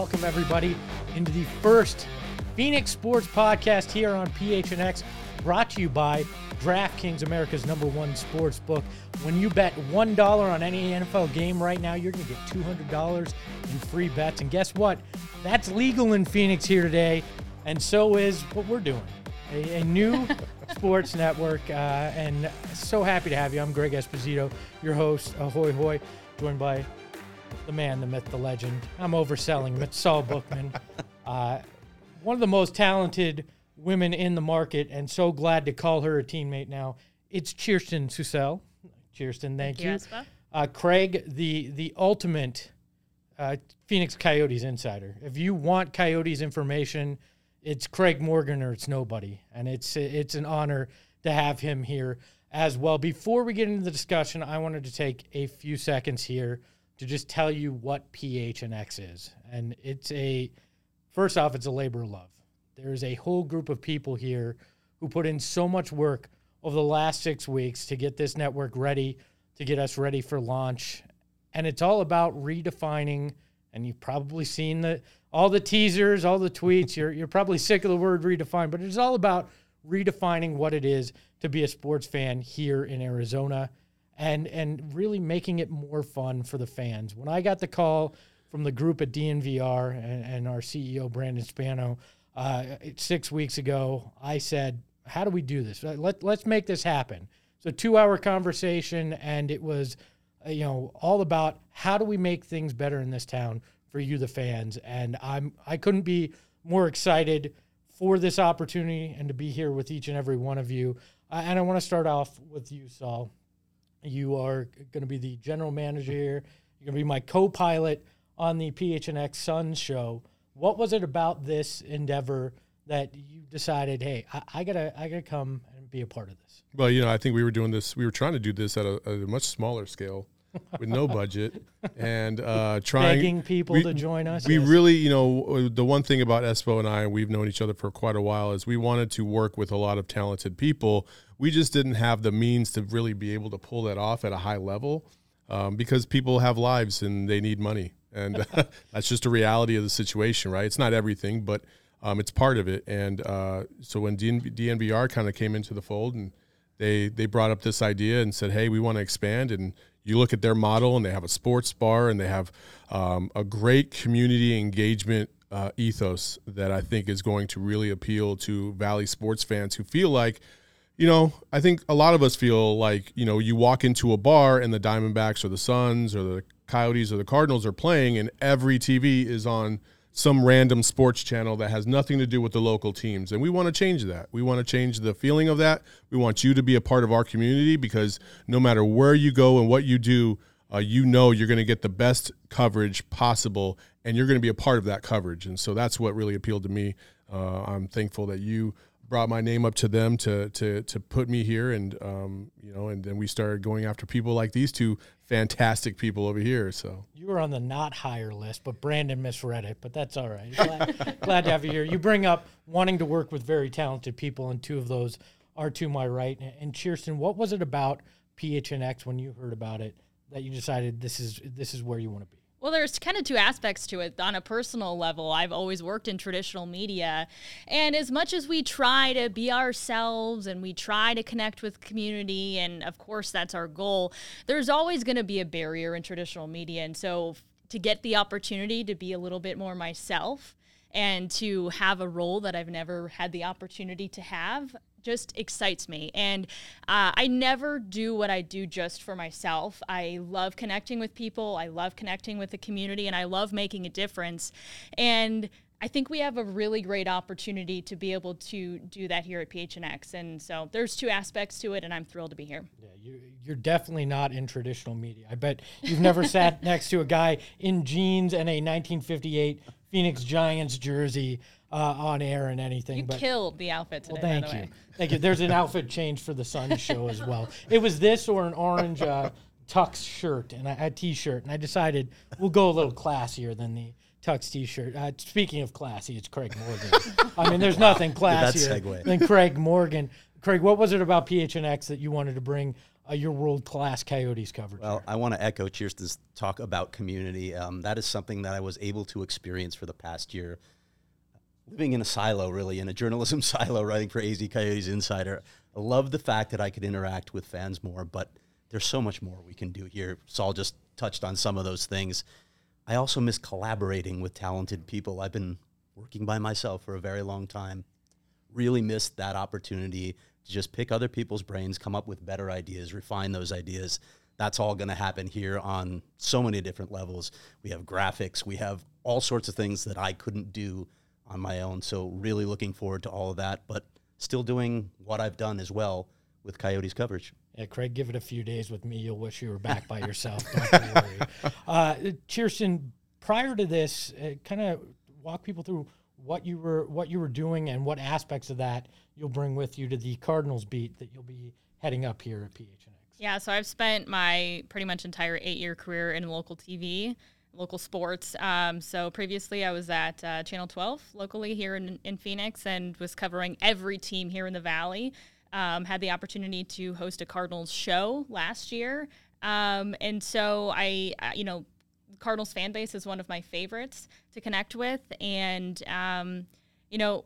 Welcome everybody into the first Phoenix Sports Podcast here on PHNX, brought to you by DraftKings, America's number one sports book. When you bet $1 on any NFL game right now, you're going to get $200 in free bets. And guess what? That's legal in Phoenix here today, and so is what we're doing. A, a new sports network, uh, and so happy to have you. I'm Greg Esposito, your host, ahoy hoy, joined by the man, the myth, the legend. I'm overselling him. It's Saul Bookman. Uh, one of the most talented women in the market, and so glad to call her a teammate now. It's Chierstin Sussel. Chierstin, thank, Thank you, you. Uh, Craig, the the ultimate uh, Phoenix Coyotes insider. If you want Coyotes information, it's Craig Morgan or it's nobody, and it's it's an honor to have him here as well. Before we get into the discussion, I wanted to take a few seconds here to just tell you what PHNX is, and it's a first off, it's a labor of love. There's a whole group of people here who put in so much work over the last six weeks to get this network ready, to get us ready for launch. And it's all about redefining, and you've probably seen the all the teasers, all the tweets. You're you're probably sick of the word redefine, but it's all about redefining what it is to be a sports fan here in Arizona and and really making it more fun for the fans. When I got the call from the group at DNVR and, and our CEO Brandon Spano uh, six weeks ago, I said, "How do we do this? Let let's make this happen." So two hour conversation, and it was, uh, you know, all about how do we make things better in this town for you, the fans. And I'm I couldn't be more excited for this opportunity and to be here with each and every one of you. Uh, and I want to start off with you, Saul. You are going to be the general manager here. You're going to be my co-pilot on the PHNX Suns show. What was it about this endeavor that you decided, hey, I, gotta, I gotta come and be a part of this? Well, you know, I think we were doing this. We were trying to do this at a, at a much smaller scale, with no budget, and uh, trying Begging people we- to join us. We Yes. really, you know, the one thing about Espo and I, we've known each other for quite a while, is we wanted to work with a lot of talented people. We just didn't have the means to really be able to pull that off at a high level um, because people have lives and they need money. And that's just a reality of the situation, right? It's not everything, but um, it's part of it. And uh, so when DN- DNVR kind of came into the fold and they they brought up this idea and said, "Hey, we want to expand." And you look at their model, and they have a sports bar, and they have um, a great community engagement uh, ethos that I think is going to really appeal to Valley sports fans who feel like, you know, I think a lot of us feel like, you know, you walk into a bar and the Diamondbacks or the Suns or the Coyotes or the Cardinals are playing, and every TV is on some random sports channel that has nothing to do with the local teams. And we want to change that. We want to change the feeling of that. We want you to be a part of our community because no matter where you go and what you do, uh, you know you're going to get the best coverage possible, and you're going to be a part of that coverage. And so that's what really appealed to me. Uh, I'm thankful that you brought my name up to them to to to put me here, and um, you know, and then we started going after people like these two fantastic people over here. So you were on the not hire list, but Brandon misread it. But that's all right. Glad, glad to have you here. You bring up wanting to work with very talented people, and two of those are to my right. And Chierstin, what was it about PHNX when you heard about it that you decided this is this is where you want to be? Well, there's kind of two aspects to it. On a personal level, I've always worked in traditional media. And as much as we try to be ourselves and we try to connect with community, and of course that's our goal, there's always going to be a barrier in traditional media. And so to get the opportunity to be a little bit more myself and to have a role that I've never had the opportunity to have, just excites me. And uh, I never do what I do just for myself. I love connecting with people, I love connecting with the community, and I love making a difference. And I think we have a really great opportunity to be able to do that here at PHNX. And so there's two aspects to it, and I'm thrilled to be here. Yeah, you, you're definitely not in traditional media. I bet you've never sat next to a guy in jeans and a 1958 Phoenix Giants jersey uh, on air and anything. You but killed the outfit today. Well, thank you, thank you. There's an outfit change for the Sun show as well. It was this or an orange uh, tux shirt and a, a t-shirt, and I decided we'll go a little classier than the tux t-shirt. Uh, speaking of classy, it's Craig Morgan. I mean, there's nothing classier than Craig Morgan. Craig, what was it about PHNX that you wanted to bring uh, your world class Coyotes coverage? Well, I want to echo Chierstin's talk about community. Um, that is something that I was able to experience for the past year living in a silo, really, in a journalism silo, writing for AZ Coyotes Insider. I love the fact that I could interact with fans more, but there's so much more we can do here. Saul just touched on some of those things. I also miss collaborating with talented people. I've been working by myself for a very long time. Really missed that opportunity to just pick other people's brains, come up with better ideas, refine those ideas. That's all going to happen here on so many different levels. We have graphics, we have all sorts of things that I couldn't do on my own. So really looking forward to all of that, but still doing what I've done as well with Coyotes coverage. Yeah, Craig, give it a few days with me. You'll wish you were back by yourself. Don't worry. Uh, Chierstin, prior to this, uh, kind of walk people through what you were what you were doing and what aspects of that you'll bring with you to the Cardinals beat that you'll be heading up here at PHNX. Yeah, so I've spent my pretty much entire eight year career in local TV local sports. Um, so previously, I was at uh, Channel 12 locally here in, in Phoenix and was covering every team here in the Valley. Um, had the opportunity to host a Cardinals show last year. Um, and so I, uh, you know, Cardinals fan base is one of my favorites to connect with. And, um, you know,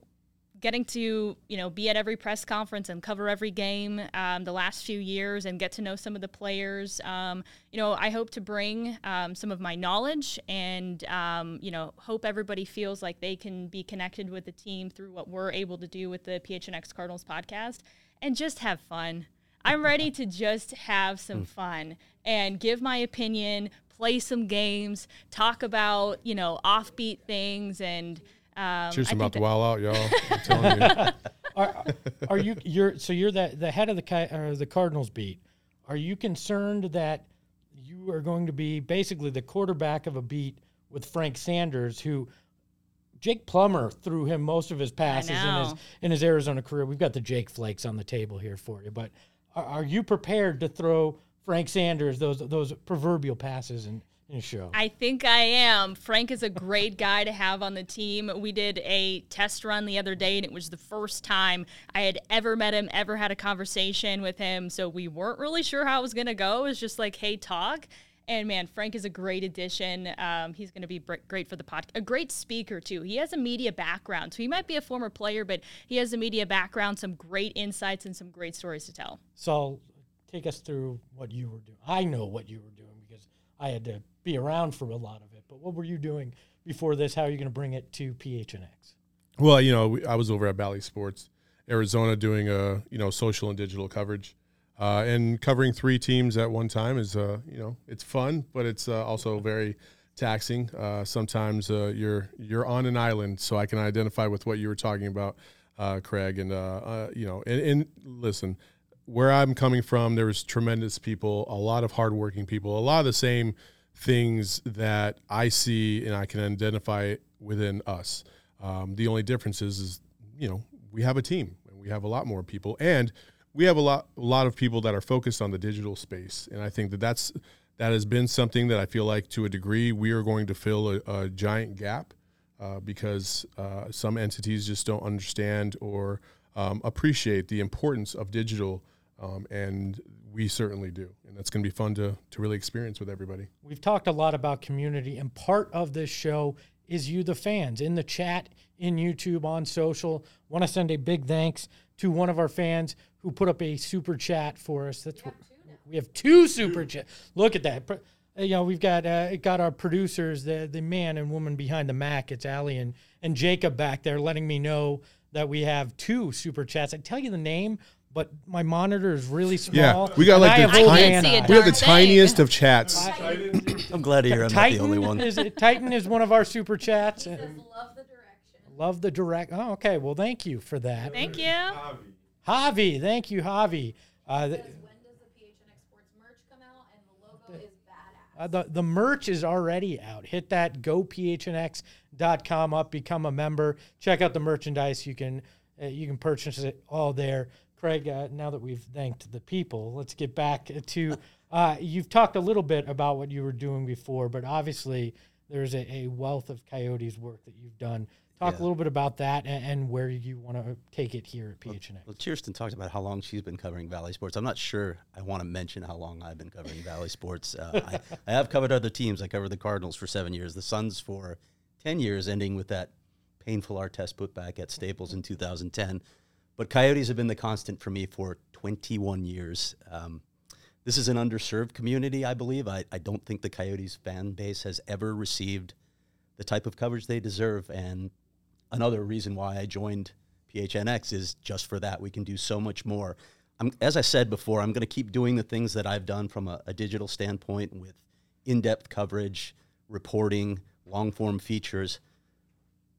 getting to you know be at every press conference and cover every game um, the last few years and get to know some of the players um, you know i hope to bring um, some of my knowledge and um, you know hope everybody feels like they can be connected with the team through what we're able to do with the phnx cardinals podcast and just have fun i'm ready to just have some hmm. fun and give my opinion play some games talk about you know offbeat things and um, Cheers about to wild out, y'all. I'm telling you. Are, are you you're so you're the the head of the uh, the Cardinals beat? Are you concerned that you are going to be basically the quarterback of a beat with Frank Sanders, who Jake Plummer threw him most of his passes in his in his Arizona career. We've got the Jake Flakes on the table here for you, but are, are you prepared to throw Frank Sanders those those proverbial passes and show. I think I am. Frank is a great guy to have on the team. We did a test run the other day, and it was the first time I had ever met him, ever had a conversation with him. So we weren't really sure how it was going to go. It was just like, hey, talk. And man, Frank is a great addition. Um, he's going to be great for the podcast. A great speaker, too. He has a media background. So he might be a former player, but he has a media background, some great insights, and some great stories to tell. So take us through what you were doing. I know what you were doing because I had to be around for a lot of it. But what were you doing before this? How are you going to bring it to PHNX? Well, you know, I was over at Bally Sports, Arizona, doing a you know social and digital coverage, uh, and covering three teams at one time is uh, you know it's fun, but it's uh, also very taxing. Uh, sometimes uh, you're you're on an island, so I can identify with what you were talking about, uh, Craig. And you know, and, and listen, where I'm coming from, there was tremendous people, a lot of hardworking people, a lot of the same things that I see and I can identify within us. Um, the only difference is, is, you know, we have a team and we have a lot more people, and we have a lot, a lot of people that are focused on the digital space, and I think that that's that has been something that I feel like to a degree we are going to fill a, a giant gap uh, because uh, some entities just don't understand or um, appreciate the importance of digital, um, and we certainly do. And that's going to be fun to, to really experience with everybody. We've talked a lot about community, and part of this show is you, the fans, in the chat, in YouTube, on social. Want to send a big thanks to one of our fans who put up a super chat for us. That's what we have two super chats. Look at that. You know, we've got uh, got our producers, the the man and woman behind the Mac. It's Ali and and Jacob back there, letting me know that we have two super chats. I tell you the name, but my monitor is really small. Yeah, we got like the, tiny, we have the tiniest of chats. I'm glad to hear I'm Titan not the only one. Is, Titan is one of our super chats. Love the direction. Love the direct. Oh, okay. Well, thank you for that. Thank you. Javi, thank you, Javi. Uh, th- When does the PHNX Sports merch come out? And the logo is badass. Uh, the, the merch is already out. Hit that gophnx.com up, become a member, check out the merchandise. You can uh, you can purchase it all there. Craig, uh, now that we've thanked the people, let's get back to uh, you've talked a little bit about what you were doing before, but obviously there's a, a wealth of Coyotes work that you've done. Talk a little bit about that and, and where you want to take it here at PHNX. Well, Chierstin talked about how long she's been covering Valley Sports. I'm not sure I want to mention how long I've been covering Valley Sports. Uh, I, I have covered other teams. I covered the Cardinals for seven years, the Suns for 10 years, ending with that painful Artest putback at Staples in 2010. But Coyotes have been the constant for me for 21 years. Um, this is an underserved community, I believe. I, I don't think the Coyotes fan base has ever received the type of coverage they deserve. And another reason why I joined PHNX is just for that. We can do so much more. I'm, as I said before, I'm going to keep doing the things that I've done from a, a digital standpoint with in depth coverage, reporting, long form features.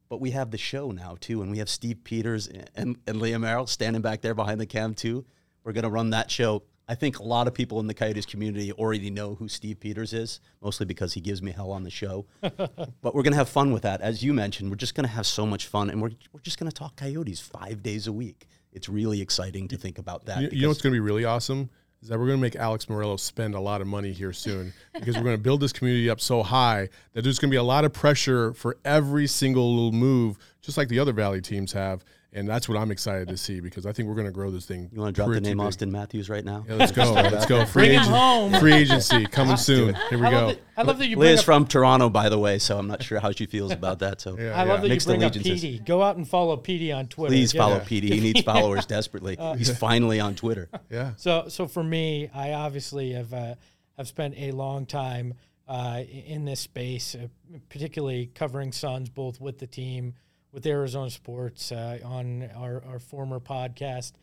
But we have the show now, too, and we have Steve Peters and, and Liam Merrill standing back there behind the cam, too. We're going to run that show. I think a lot of people in the Coyotes community already know who Steve Peters is, mostly because he gives me hell on the show. but we're going to have fun with that. As you mentioned, we're just going to have so much fun, and we're, we're just going to talk Coyotes five days a week. It's really exciting to think about that. You, you know what's going to be really awesome is that we're going to make Alex Meruelo spend a lot of money here soon because we're going to build this community up so high that there's going to be a lot of pressure for every single little move, just like the other Valley teams have. And that's what I'm excited to see because I think we're going to grow this thing. you want to drop the name big. Auston Matthews right now? Yeah, let's go. let's go. Free, Bring him agent, home. free agency coming soon. Here we I love, go. that, I love that you bring Liz up from Toronto, by the way, so I'm not sure how she feels about that. So Yeah, I love that you Mixed bring up PD. Go out and follow PD on Twitter. please Get- follow PD. He needs followers desperately. Uh, He's finally on Twitter. Yeah. So, so for me, I obviously have uh, have spent a long time uh, in this space, uh, particularly covering Suns, both with the team, with Arizona Sports, uh, on our, our former podcast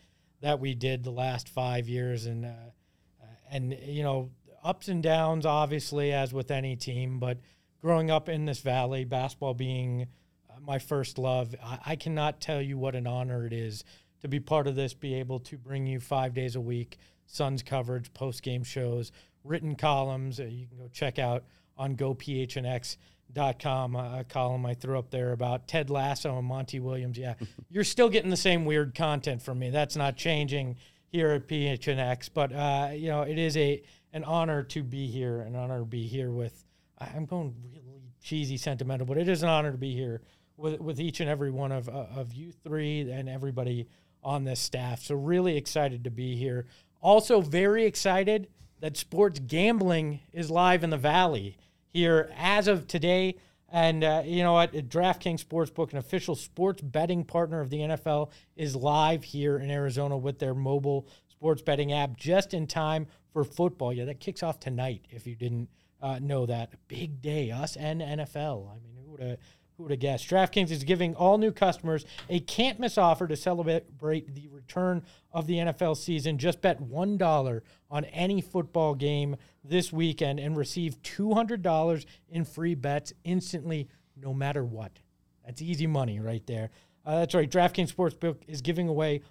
that we did the last five years, and uh, and you know ups and downs, obviously, as with any team, but growing up in this valley, basketball being uh, my first love, I, I cannot tell you what an honor it is to be part of this, be able to bring you five days a week Suns coverage, post game shows, written columns. Uh, you can go check out on gophnx.com uh, a column I threw up there about Ted Lasso and Monty Williams. Yeah, you're still getting the same weird content from me. That's not changing here at PHNX, but uh, you know it is a an honor to be here, an honor to be here with. I'm going really cheesy, sentimental, but it is an honor to be here with with each and every one of uh, of you three and everybody on this staff. So really excited to be here. Also very excited that sports gambling is live in the Valley here as of today. And uh, you know what? DraftKings Sportsbook, an official sports betting partner of the NFL, is live here in Arizona with their mobile sports betting app just in time for football. Yeah, that kicks off tonight. If you didn't uh, know that, big day, us and NFL. I mean, who would have who would have guessed? DraftKings is giving all new customers a can't miss offer to celebrate the return of the NFL season. Just bet $1 on any football game this weekend and receive $200 in free bets instantly, no matter what. That's easy money right there. Uh, that's right. DraftKings Sportsbook is giving away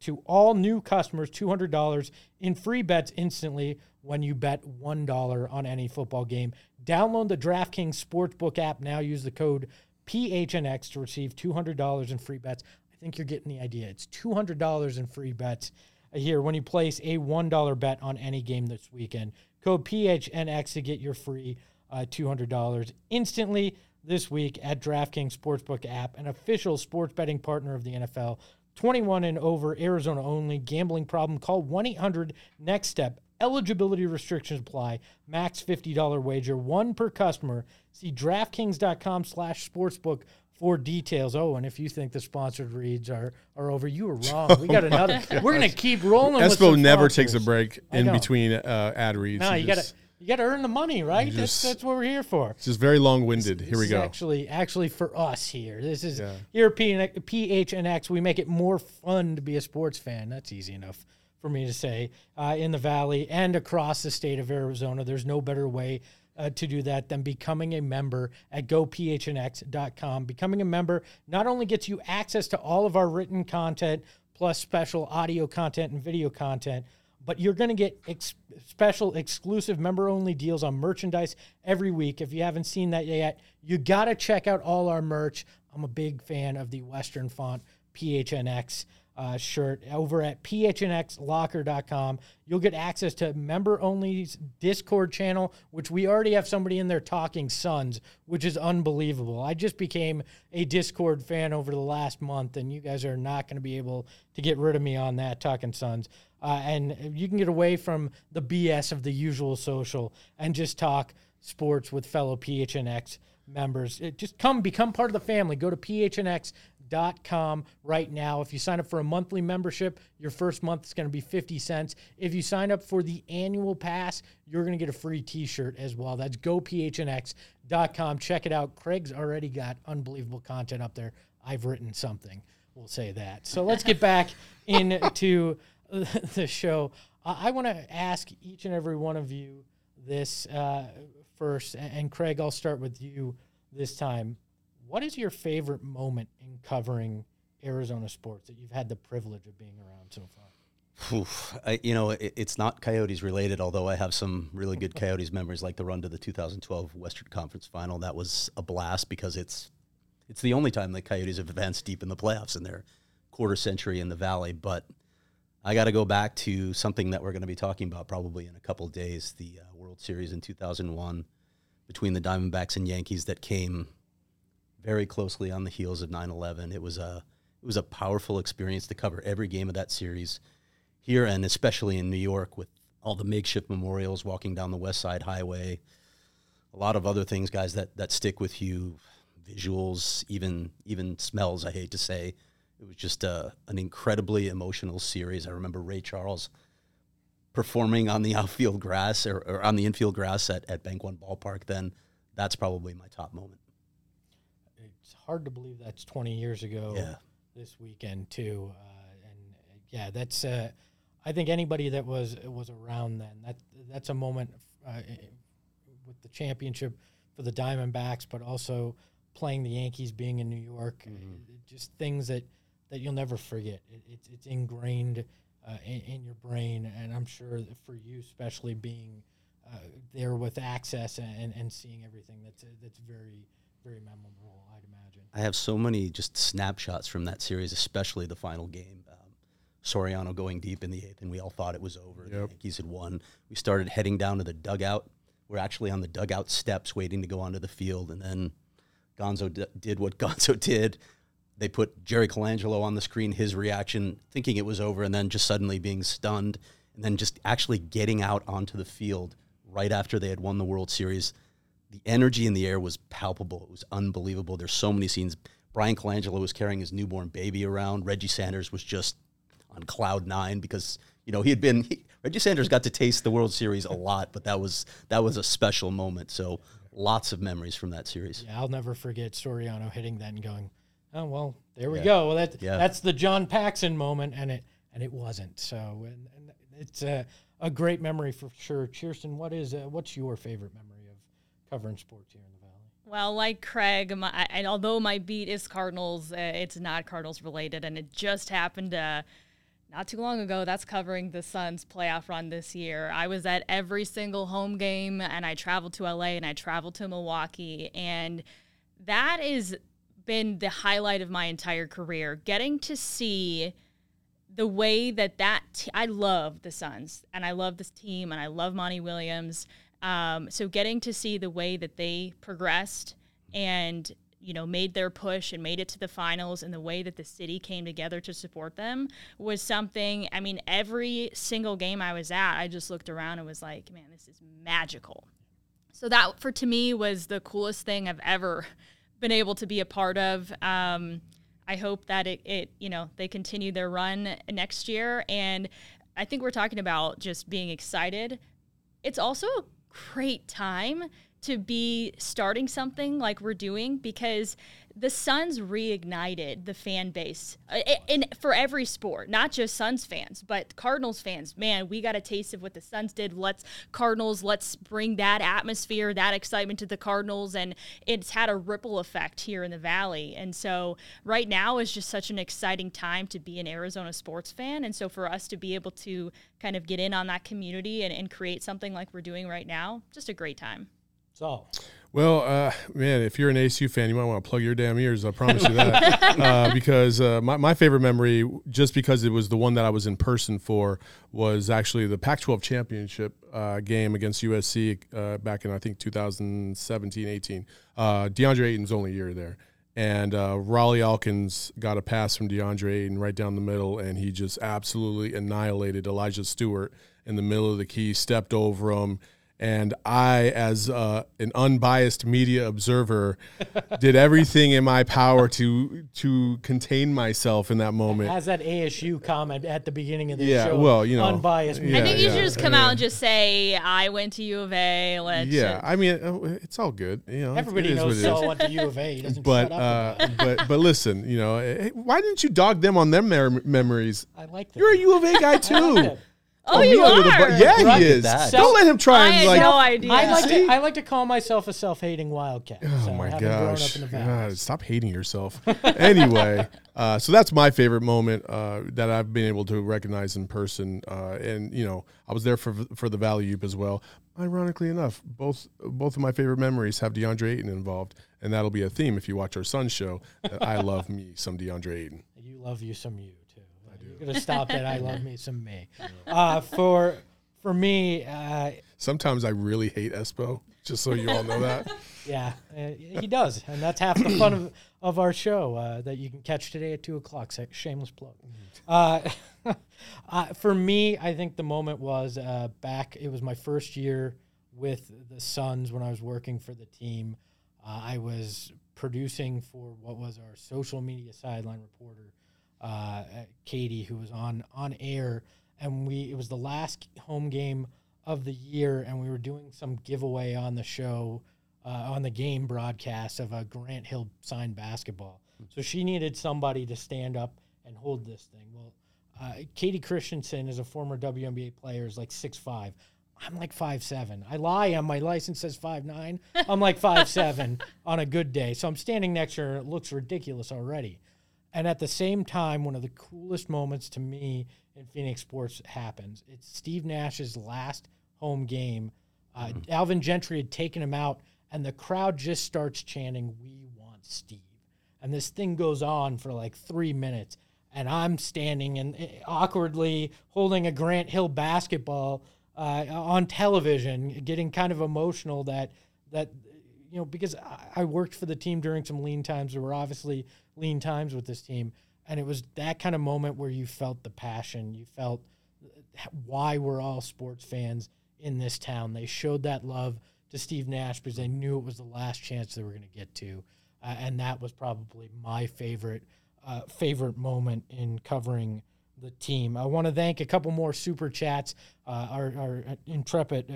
to all new customers $200 in free bets instantly when you bet $1 on any football game. Download the DraftKings Sportsbook app now. Use the code PHNX to receive $200 in free bets. I think you're getting the idea. It's $200 in free bets here when you place a $1 bet on any game this weekend. Code PHNX to get your free uh, $200 instantly this week at DraftKings Sportsbook app, an official sports betting partner of the NFL. 21 and over, Arizona only. Gambling problem? Call 1 800 NEXT STEP. Eligibility restrictions apply. Max $50 wager, one per customer. See DraftKings.com slash sportsbook for details. Oh, and if you think the sponsored reads are, are over, you were wrong. We got another. we're going to keep rolling. Espo never takes a break in between uh, ad reads. No, you got to you got to earn the money, right? That's just- that's what we're here for. It's just very long winded. Here we go. Actually, actually, for us here, this is Yeah. at P- PHNX. We make it more fun to be a sports fan. That's easy enough for me to say. Uh, in the Valley and across the state of Arizona, there's no better way uh, to do that than becoming a member at gophnx.com. Becoming a member not only gets you access to all of our written content plus special audio content and video content but you're going to get ex- special exclusive member only deals on merchandise every week. If you haven't seen that yet, you got to check out all our merch. I'm a big fan of the Western font PHNX uh, shirt over at phnxlocker.com. You'll get access to member only Discord channel, which we already have somebody in there talking Suns, which is unbelievable. I just became a Discord fan over the last month, and you guys are not going to be able to get rid of me on that talking Suns. Uh, and you can get away from the BS of the usual social and just talk sports with fellow PHNX members. It- just come become part of the family. Go to phnx.com right now. If you sign up for a monthly membership, your first month is going to be 50 cents. If you sign up for the annual pass, you're going to get a free t-shirt as well. That's gophnx.com. Check it out. Craig's already got unbelievable content up there. I've written something. We'll say that. So let's get back into the show. I, I want to ask each and every one of you this uh, first, and, and Craig, I'll start with you this time. What is your favorite moment in covering Arizona sports that you've had the privilege of being around so far? Oof. I, you know, it, it's not Coyotes related, although I have some really good Coyotes memories, like the run to the 2012 Western Conference Final. That was a blast because it's it's the only time the Coyotes have advanced deep in the playoffs in their quarter century in the Valley. But I got to go back to something that we're going to be talking about probably in a couple days: the uh, World Series in 2001 between the Diamondbacks and Yankees that came very closely on the heels of 9/11. It was a it was a powerful experience to cover every game of that series here and especially in New York with all the makeshift memorials walking down the West Side Highway. A lot of other things, guys, that that stick with you, visuals, even even smells. I hate to say, it was just a, an incredibly emotional series. I remember Ray Charles performing on the outfield grass or, or on the infield grass at, at Bank One Ballpark. Then that's probably my top moment. Hard to believe that's 20 years ago Yeah. this weekend too. Uh, and uh, yeah, that's uh, I think anybody that was was around then that that's a moment uh, with the championship for the Diamondbacks, but also playing the Yankees, being in New York, uh, just things that that you'll never forget. It, it's it's ingrained uh, in, in your brain, and I'm sure that for you, especially being uh, there with access and, and seeing everything, that's that's very very memorable. I have so many just snapshots from that series, especially the final game. Um, Soriano going deep in the eighth, and we all thought it was over. The Yep. Yankees had won. We started heading down to the dugout. We're actually on the dugout steps waiting to go onto the field, and then Gonzo d- did what Gonzo did. They put Jerry Colangelo on the screen, his reaction, thinking it was over, and then just suddenly being stunned, and then just actually getting out onto the field right after they had won the World Series. The energy in the air was palpable. It was unbelievable. There's so many scenes. Bryan Colangelo was carrying his newborn baby around. Reggie Sanders was just on cloud nine because you know he had been he, Reggie Sanders got to taste the World Series a lot, but that was that was a special moment. So lots of memories from that series. Yeah, I'll never forget Soriano hitting that and going, "Oh well, there we Yeah. go." Well, that Yeah. that's the John Paxson moment, and it and it wasn't. So, and, and it's a, a great memory for sure. Chierstin, what is uh, what's your favorite memory covering sports here in the Valley? Well, like Craig, my, and although my beat is Cardinals, uh, it's not Cardinals related, and it just happened to not too long ago, that's covering the Suns playoff run this year. I was at every single home game and I traveled to LA and I traveled to Milwaukee. And that has been the highlight of my entire career. Getting to see the way that that t- I love the Suns and I love this team and I love Monty Williams. Um, so getting to see the way that they progressed and you know made their push and made it to the finals and the way that the city came together to support them was something i mean every single game i was at i just looked around and was like man this is magical. So that for to me was the coolest thing i've ever been able to be a part of. Um, i hope that it, it you know they continue their run next year. And i think we're talking about just being excited. It's also great time to be starting something like we're doing because the Suns reignited the fan base uh, in, for every sport, not just Suns fans, but Cardinals fans. Man, we got a taste of what the Suns did. Let's Cardinals, let's bring that atmosphere, that excitement to the Cardinals, and it's had a ripple effect here in the Valley. And so right now is just such an exciting time to be an Arizona sports fan, and so for us to be able to kind of get in on that community and, and create something like we're doing right now, just a great time. So, Well, uh, man, if you're an ASU fan, you might want to plug your damn ears. I promise you that. uh, because uh, my, my favorite memory, just because it was the one that I was in person for, was actually the Pac 12 championship uh, game against USC uh, back in, I think, 2017 18. Uh, DeAndre Ayton's only year there. And uh, Rawle Alkins got a pass from DeAndre Ayton right down the middle, and he just absolutely annihilated Elijah Stewart in the middle of the key, stepped over him and I, as uh, an unbiased media observer, did everything in my power to to contain myself in that moment. has that ASU comment at the beginning of the Yeah, show. well, you know, unbiased. yeah, I think you yeah, should just come yeah. out and just say, I went to U of A. Let's yeah, I mean, uh, it's all good. You know, Everybody it is knows what it is. Saul went to U of A. He doesn't But shut up uh, but but listen, you know, eh, why didn't you dog them on their mer- memories? I like that. You're a U of A guy I like too. That. Oh, you under the are? bu- yeah, Look he is. that. Don't let him try I and had like. no idea. I like See? to I like to call myself a self-hating wildcat. Oh so my having grown up gosh! in the God, valley. stop hating yourself. anyway, uh, so that's my favorite moment uh, that I've been able to recognize in person, uh, and you know, I was there for for the Valley Oop as well. Ironically enough, both both of my favorite memories have DeAndre Ayton involved, and that'll be a theme if you watch our Sun show. that I love me some DeAndre Ayton. You love you some you too. I do. You're gonna stop that. I love me some me. Uh, for for me, uh, Sometimes I really hate Espo, just so you all know that. yeah, uh, he does, and that's half the fun of, of our show uh, that you can catch today at two o'clock. Sa- Shameless plug. Uh, uh, for me, I think the moment was uh, back. It was my first year with the Suns when I was working for the team. Uh, I was producing for what was our social media sideline reporter, uh, Kayte, who was on on air, and we it was the last home game of the year, and we were doing some giveaway on the show, uh, on the game broadcast of a Grant Hill signed basketball. So she needed somebody to stand up and hold this thing. Well, uh, Kayte Christensen is a former WNBA player, is like six five. I'm like five seven. I lie on my license says five nine. I'm like five seven on a good day. So I'm standing next to her. and It looks ridiculous already. And at the same time, one of the coolest moments to me in Phoenix sports happens. It's Steve Nash's last home game. Uh, Alvin Gentry had taken him out, and the crowd just starts chanting, "We want Steve." And this thing goes on for like three minutes, and I'm standing and eh, awkwardly holding a Grant Hill basketball uh, on television, getting kind of emotional that that you know because I- worked for the team during some lean times. There were obviously lean times with this team, and it was that kind of moment where you felt the passion, you felt why we're all sports fans in this town. They showed that love to Steve Nash because they knew it was the last chance they were going to get to, uh, and that was probably my favorite uh, favorite moment in covering the team. I want to thank a couple more super chats. Uh, our, our intrepid.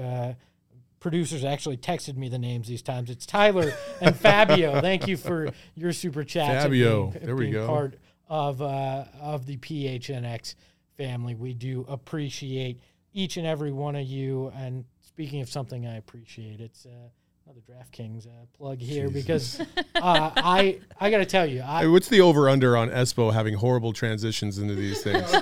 Producers actually texted me the names these times. It's Tyler and Fabio. Thank you for your super chat. Fabio. being- There we go. Part of uh, of the PHNX family. We do appreciate each and every one of you. And speaking of something I appreciate, it's uh, another DraftKings uh, plug here because uh, I I got to tell you, I, Hey, what's the over under on Espo having horrible transitions into these things?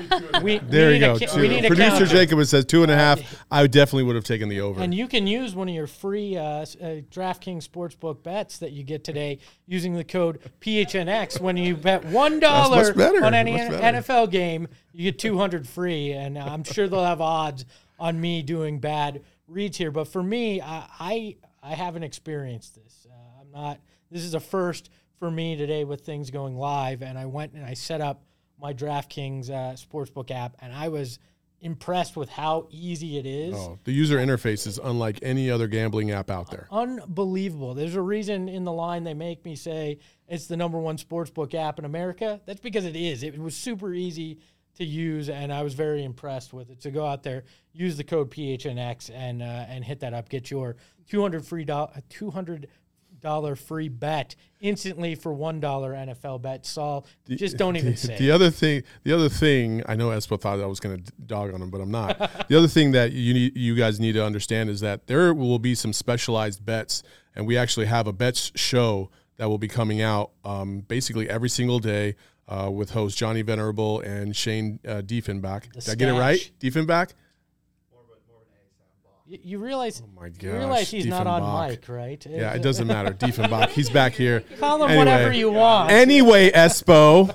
we There we you go. ca- Two. we need Producer counter. Jacob says two and a half. I definitely would have taken the over. And you can use one of your free uh, s- uh, DraftKings Sportsbook bets that you get today using the code PHNX. When you bet one dollar on any NFL game, you get two hundred free. And I'm sure they'll have odds on me doing bad reads here. But for me, I I, I haven't experienced this. Uh, I'm not. This is a first for me today with things going live. And I went and I set up my DraftKings uh, Sportsbook app, and I was impressed with how easy it is. oh, the user interface is unlike any other gambling app out there. unbelievable. There's a reason in the line they make me say it's the number one sportsbook app in America. That's because it is. It was super easy to use, and I was very impressed with it. So go out there, use the code PHNX, and uh, and hit that up. Get your 200 free do- 200 dollar free bet instantly for one dollar NFL bet. Saul, just don't even the, say. The it. other thing, the other thing, I know Espo thought I was going to dog on him, but I'm not. the other thing that you need, you guys need to understand is that there will be some specialized bets, and we actually have a bets show that will be coming out um, basically every single day uh, with host Johnny Venerable and Shane uh, Diefenbach. Did I get it right? stash. Diefenbach? You, you realize? Oh my you realize gosh, he's not on mic, right? Yeah, it doesn't matter. Diefenbach, he's back here. Call him Anyway. whatever you want. Anyway, Espo.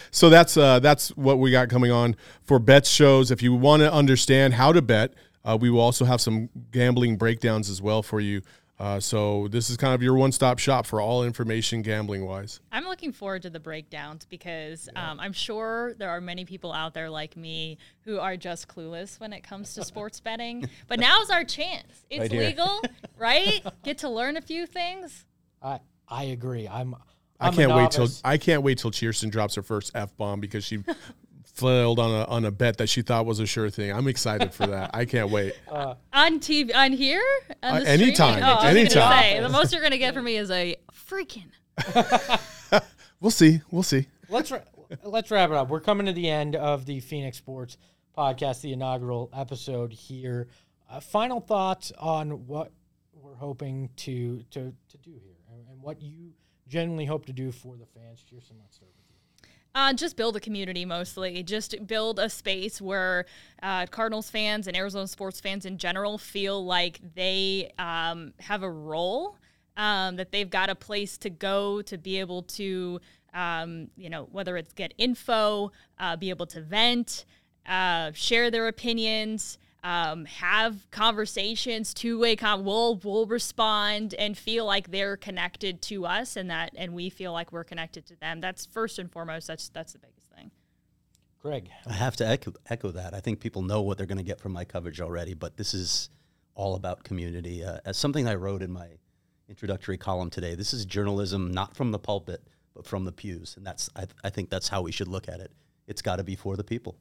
so that's uh, that's what we got coming on for bets shows. If you want to understand how to bet, uh, we will also have some gambling breakdowns as well for you. Uh, so this is kind of your one-stop shop for all information gambling wise. I'm looking forward to the breakdowns because um, I'm sure there are many people out there like me who are just clueless when it comes to sports betting. But now's our chance. It's Right legal, right? Get to learn a few things. I I agree. I'm. I I'm a can't wait till. I can't wait till Chierstin drops her first f bomb because she flailed on a on a bet that she thought was a sure thing. I'm excited for that. I can't wait. On TV, on here? On Uh, the anytime, streaming? Oh, I was gonna anytime. say, the most you're going to get from me is a freaking. We'll see. We'll see. let's ra- let's wrap it up. We're coming to the end of the Phoenix Sports podcast, the inaugural episode here. Uh, final thoughts on what we're hoping to to to do here, and, and what you genuinely hope to do for the fans. Cheers, and let's start with you. Uh, just build a community mostly. Just build a space where uh, Cardinals fans and Arizona sports fans in general feel like they um, have a role, um, that they've got a place to go to be able to, um, you know, whether it's get info, uh, be able to vent, uh, share their opinions. Um, have conversations, two-way con. We'll we'll respond and feel like they're connected to us, and that and we feel like we're connected to them. That's first and foremost. That's that's the biggest thing. Greg, I have to echo, echo that. I think people know what they're going to get from my coverage already, but this is all about community. Uh, as something I wrote in my introductory column today, this is journalism not from the pulpit, but from the pews, and that's I, I think that's how we should look at it. It's got to be for the people.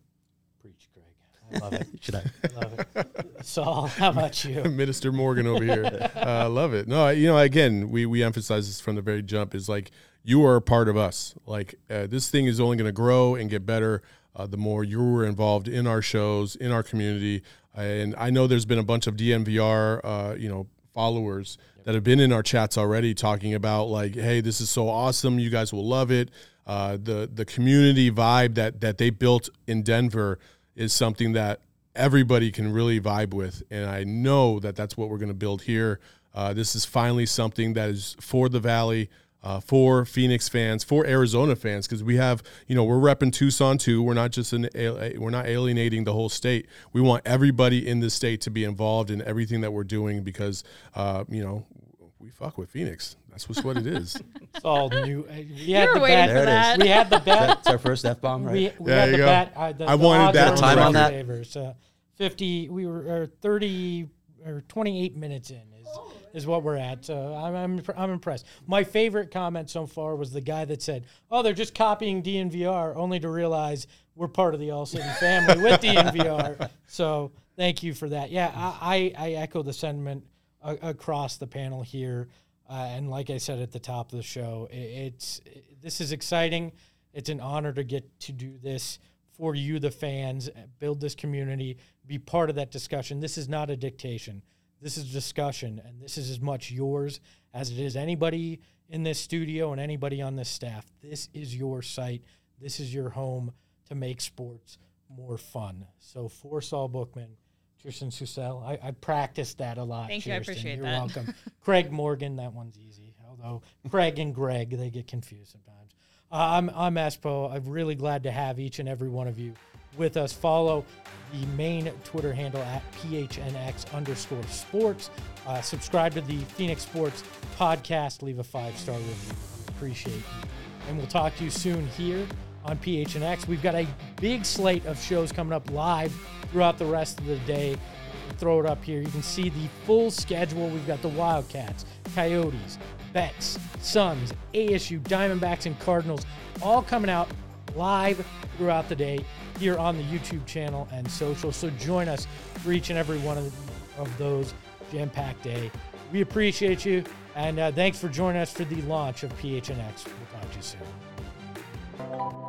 Preach, Greg. I love it. Should I? love it. Saul, how about you? Minister Morgan over here. I uh, love it. No, I- you know, again, we we emphasize this from the very jump is like you are a part of us. Like uh, this thing is only going to grow and get better uh, the more you're involved in our shows, in our community. And I know there's been a bunch of DNVR, uh, you know, followers that have been in our chats already talking about like, hey, this is so awesome. You guys will love it. Uh, the the community vibe that that they built in Denver is something that everybody can really vibe with. And I know that that's what we're going to build here. Uh, this is finally something that is for the Valley, uh, for Phoenix fans, for Arizona fans, because we have, you know, we're repping Tucson too. We're not just an, we're not alienating the whole state. We want everybody in the state to be involved in everything that we're doing because, uh, you know, we fuck with Phoenix. That's just what it is. Saul knew. uh, We had were the waiting bet. for There it is. that. We had the bet. That's our first f bomb, right? We, we There had you the go. bet. Uh, the, I the wanted odds that were time on that? favor. So fifty. We were uh, thirty or twenty-eight minutes in is is what we're at. So I'm I'm, I'm impressed. My favorite comment so far was the guy that said, "Oh, they're just copying DNVR," only to realize we're part of the All City family with DNVR. So thank you for that. Yeah, I I, I echo the sentiment a, across the panel here. Uh, and like I said at the top of the show, i it's this is exciting. It's an honor to get to do this for you, the fans, uh, build this community, be part of that discussion. This is not a dictation. This is discussion, and this is as much yours as it is anybody in this studio and anybody on this staff. This is your site. This is your home to make sports more fun. So for Saul Bookman, Tristan Susel, I, I practiced that a lot. Thank you, I Chierstin. appreciate You're that. welcome. Craig Morgan, that one's easy. Although Craig and Greg, they get confused sometimes. Uh, I'm I'm Espo. I'm really glad to have each and every one of you with us. Follow the main Twitter handle at PHNX underscore sports. Uh, subscribe to the Phoenix Sports podcast. Leave a five star review. Appreciate you. And we'll talk to you soon here on PHNX. We've got a big slate of shows coming up live throughout the rest of the day. Throw it up here. You can see the full schedule. We've got the Wildcats, Coyotes, Bets, Suns, ASU, Diamondbacks, and Cardinals all coming out live throughout the day here on the YouTube channel and social. So join us for each and every one of, of those jam packed day. We appreciate you, and uh, thanks for joining us for the launch of PHNX. We'll talk to you soon.